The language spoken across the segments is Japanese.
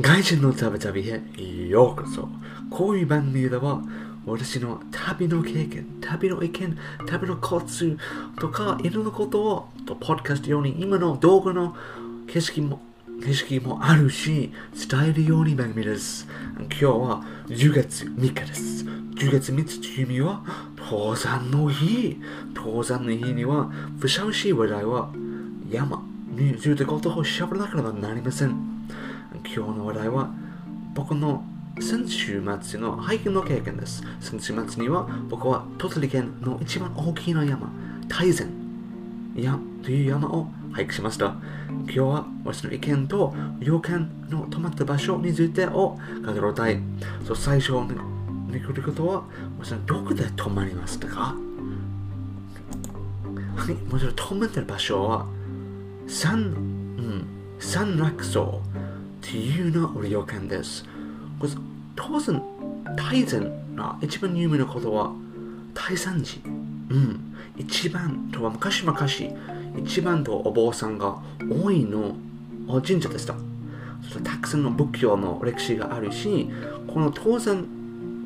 外人の旅旅へようこそ。こういう番組では私の旅の経験、旅の意見、旅のコツとか、いろんなことを、とポッドキャスト用に今の動画の景色も景色もあるし、伝えるように番組です。今日は10月3日です。10月3日という意味は、登山の日。登山の日には、ふさわしい話題は、山についてことを喋らなければなりません。今日の話題は、僕の先週末のハイキングの経験です。先週末には、僕は鳥取県の一番大きな山、大山やという山をハイクしました。今日は私の意見と旅館の泊まった場所についてを語りたい。そう最初にに来ることは、私はどこで泊まりましたか？はい、もちろん泊まってる場所は、三、うん、三楽荘というの旅館です。これ当然、大山の一番有名なことは、大山寺。うん、一番とは昔々、一番とお坊さんが多いの神社でした。そたくさんの仏教の歴史があるし、この東山、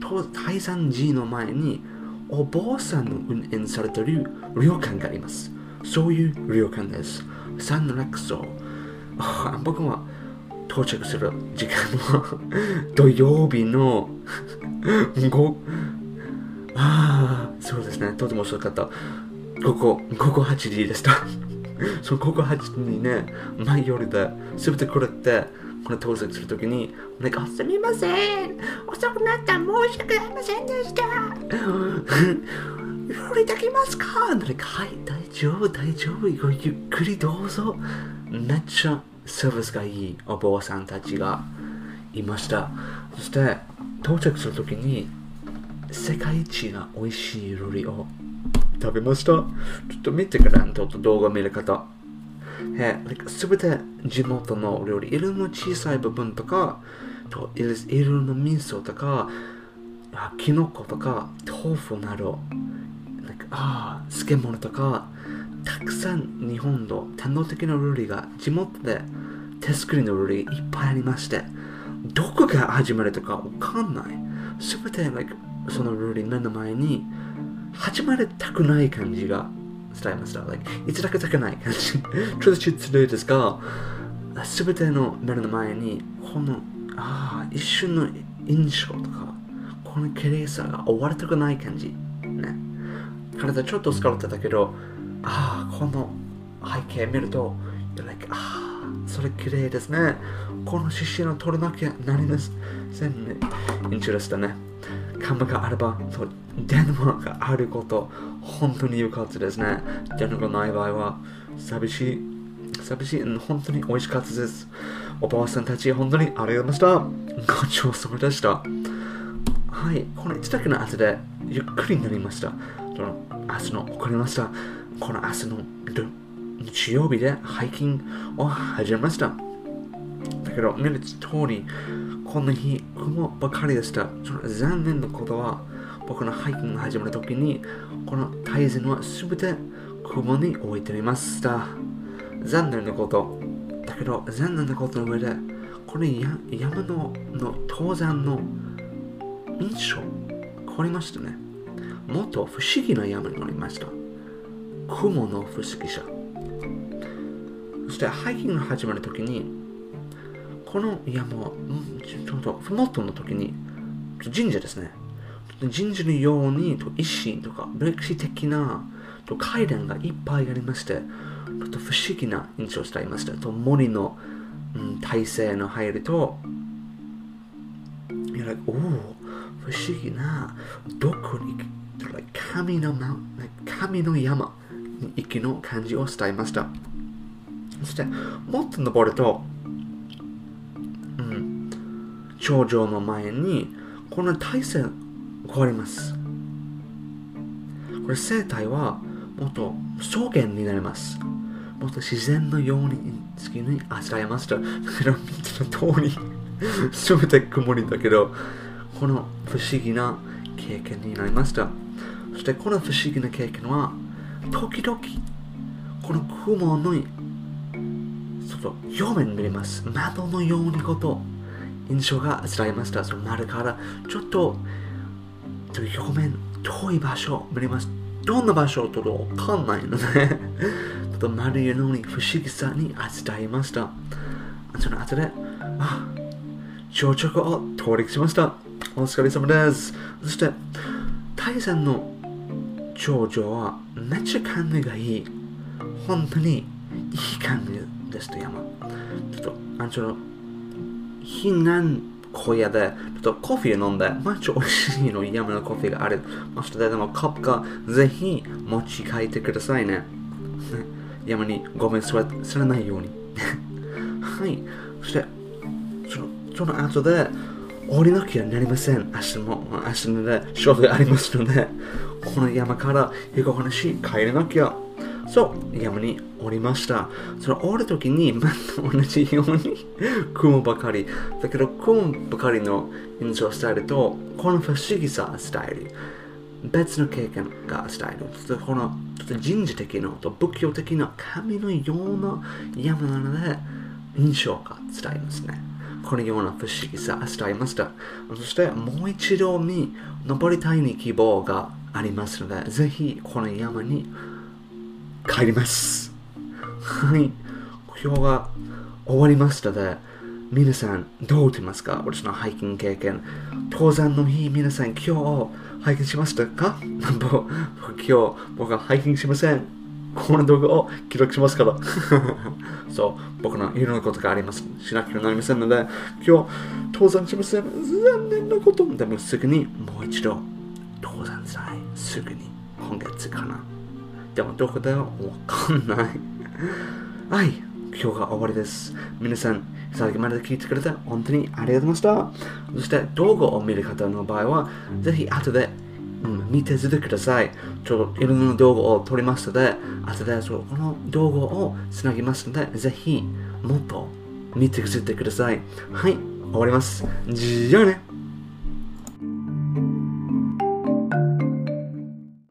東大山寺の前にお坊さんの運営されている旅館があります。そういう旅館です。三の楽荘。あ僕は到着する時間は土曜日の午ああ、そうですね。とても遅かった。午後、午後8時でした。その午後8時にね、前夜で、すべてこれって、これ到着するときに、なんか、すみません。遅くなった。申し訳ありませんでした。料理できますか？なんか、はい、大丈夫、大丈夫。ゆっくりどうぞ。めっちゃサービスがいいお坊さんたちがいました。そして、到着するときに、世界一が美味しい料理を食べました。ちょっと見てください。ちょっと動画見る方。えすべて地元の料理、いろんな小さい部分とか、といろいろな味噌とか、あキノコとか、豆腐など、なんかああ、漬物とか、たくさん日本の天皇的な料理が地元で手作りの料理いっぱいありまして、どこが始まるとかわかんない。すべて、like そのルール目の前に始まりたくない感じが伝えました。Like, いつだけたくない感じ。ちょっと失礼ですが、すべての目の前に、この、ああ、一瞬の印象とか、この綺麗さが終わりたくない感じ。ね。体ちょっと疲れてたけど、ああ、この背景見ると、you're like, ああ、それ綺麗ですね。この写真を撮らなきゃなりませんね。インチュラスだね。看板があれば、そう電話があること、本当に良かったですね。電話がない場合は、寂しい、寂しい、本当に美味しかったです。おばあさんたち、本当にありがとうございました。ごちそうさまでした。はい、この1だけの朝でゆっくりになりました。その朝の送りました。この朝の日曜日でハイキングを始めました。だけど、見る通り、この日、雲ばかりでした。その残念なことは、僕のハイキングが始まるときに、この大山はすべて雲に置いてありました。残念なこと。だけど、残念なことの上で、このや山のの登山の印象、変わりましたね。もっと不思議な山になりました。雲の不思議さ。そして、ハイキングが始まるときに、この山は、うんちょうど、ふもとの時に、神社ですね。神社のように、と石とか、歴史的なと階段がいっぱいありまして、ちょっと不思議な印象を伝えました。と森の、うん、体勢の入ると、や、おお、不思議な、どこに、神の、ま、神の山に行きの感じを伝えました。そして、もっと登ると、うん、頂上の前にこの体勢が変わります。これ生態はもっと草原になります。もっと自然のように月にあしらえました。だけど見ての通り、すべて曇りだけど、この不思議な経験になりました。そしてこの不思議な経験は、時々、この雲の外、表面見れます。窓のようにこと、印象が伝えました。その丸からちょっと表面遠い場所見れます。どんな場所とわかんないので ちょっと丸いのに不思議さに伝えました。その後で、あ、朝食を登録しました。お疲れ様です。そして、大山の頂上はめっちゃ感じがいい？本当にいい感じですと山。ちょっと、あの、ちょっと、避難小屋で、ちょっとコーヒー飲んで、まあちょ美味しいの山のコーヒーがある。まあ、それでもカップがぜひ持ち帰ってくださいね。山にごめんすらないように。はい。そして、そのその後で、降りなきゃなりません。明日も、明日ので勝負がありますので、この山から横話帰らなきゃ。そう、山に降りました。その降るときに、また同じように 雲ばかり。だけど、雲ばかりの印象を伝えると、この不思議さを伝える。別の経験が伝える。このちょっと神社的なと仏教的な神のような山なので、印象が伝えますね。このような不思議さを伝えました。そしてもう一度に登りたいに希望がありますので、ぜひこの山に帰ります。はい。今日が終わりましたで、皆さんどう言いますか？私のハイキング経験。登山の日、皆さん今日ハイキングしましたか？僕今日僕はハイキングしません。この動画を記録しますから。そう、僕のいろんなことがあります。しなきゃなりませんので、今日、登山しません。残念なこと。でもすぐにもう一度、登山、すぐに、今月かな。でもどこだよわかんない。はい、今日が終わりです。皆さん、最後まで聞いてくれて本当にありがとうございました。そして動画を見る方の場合は、ぜひ後で、見ててください。ちょっといろんな動画を撮りますので、後でこの動画をつなぎますので、ぜひもっと見てください。はい、終わります。じゃあね。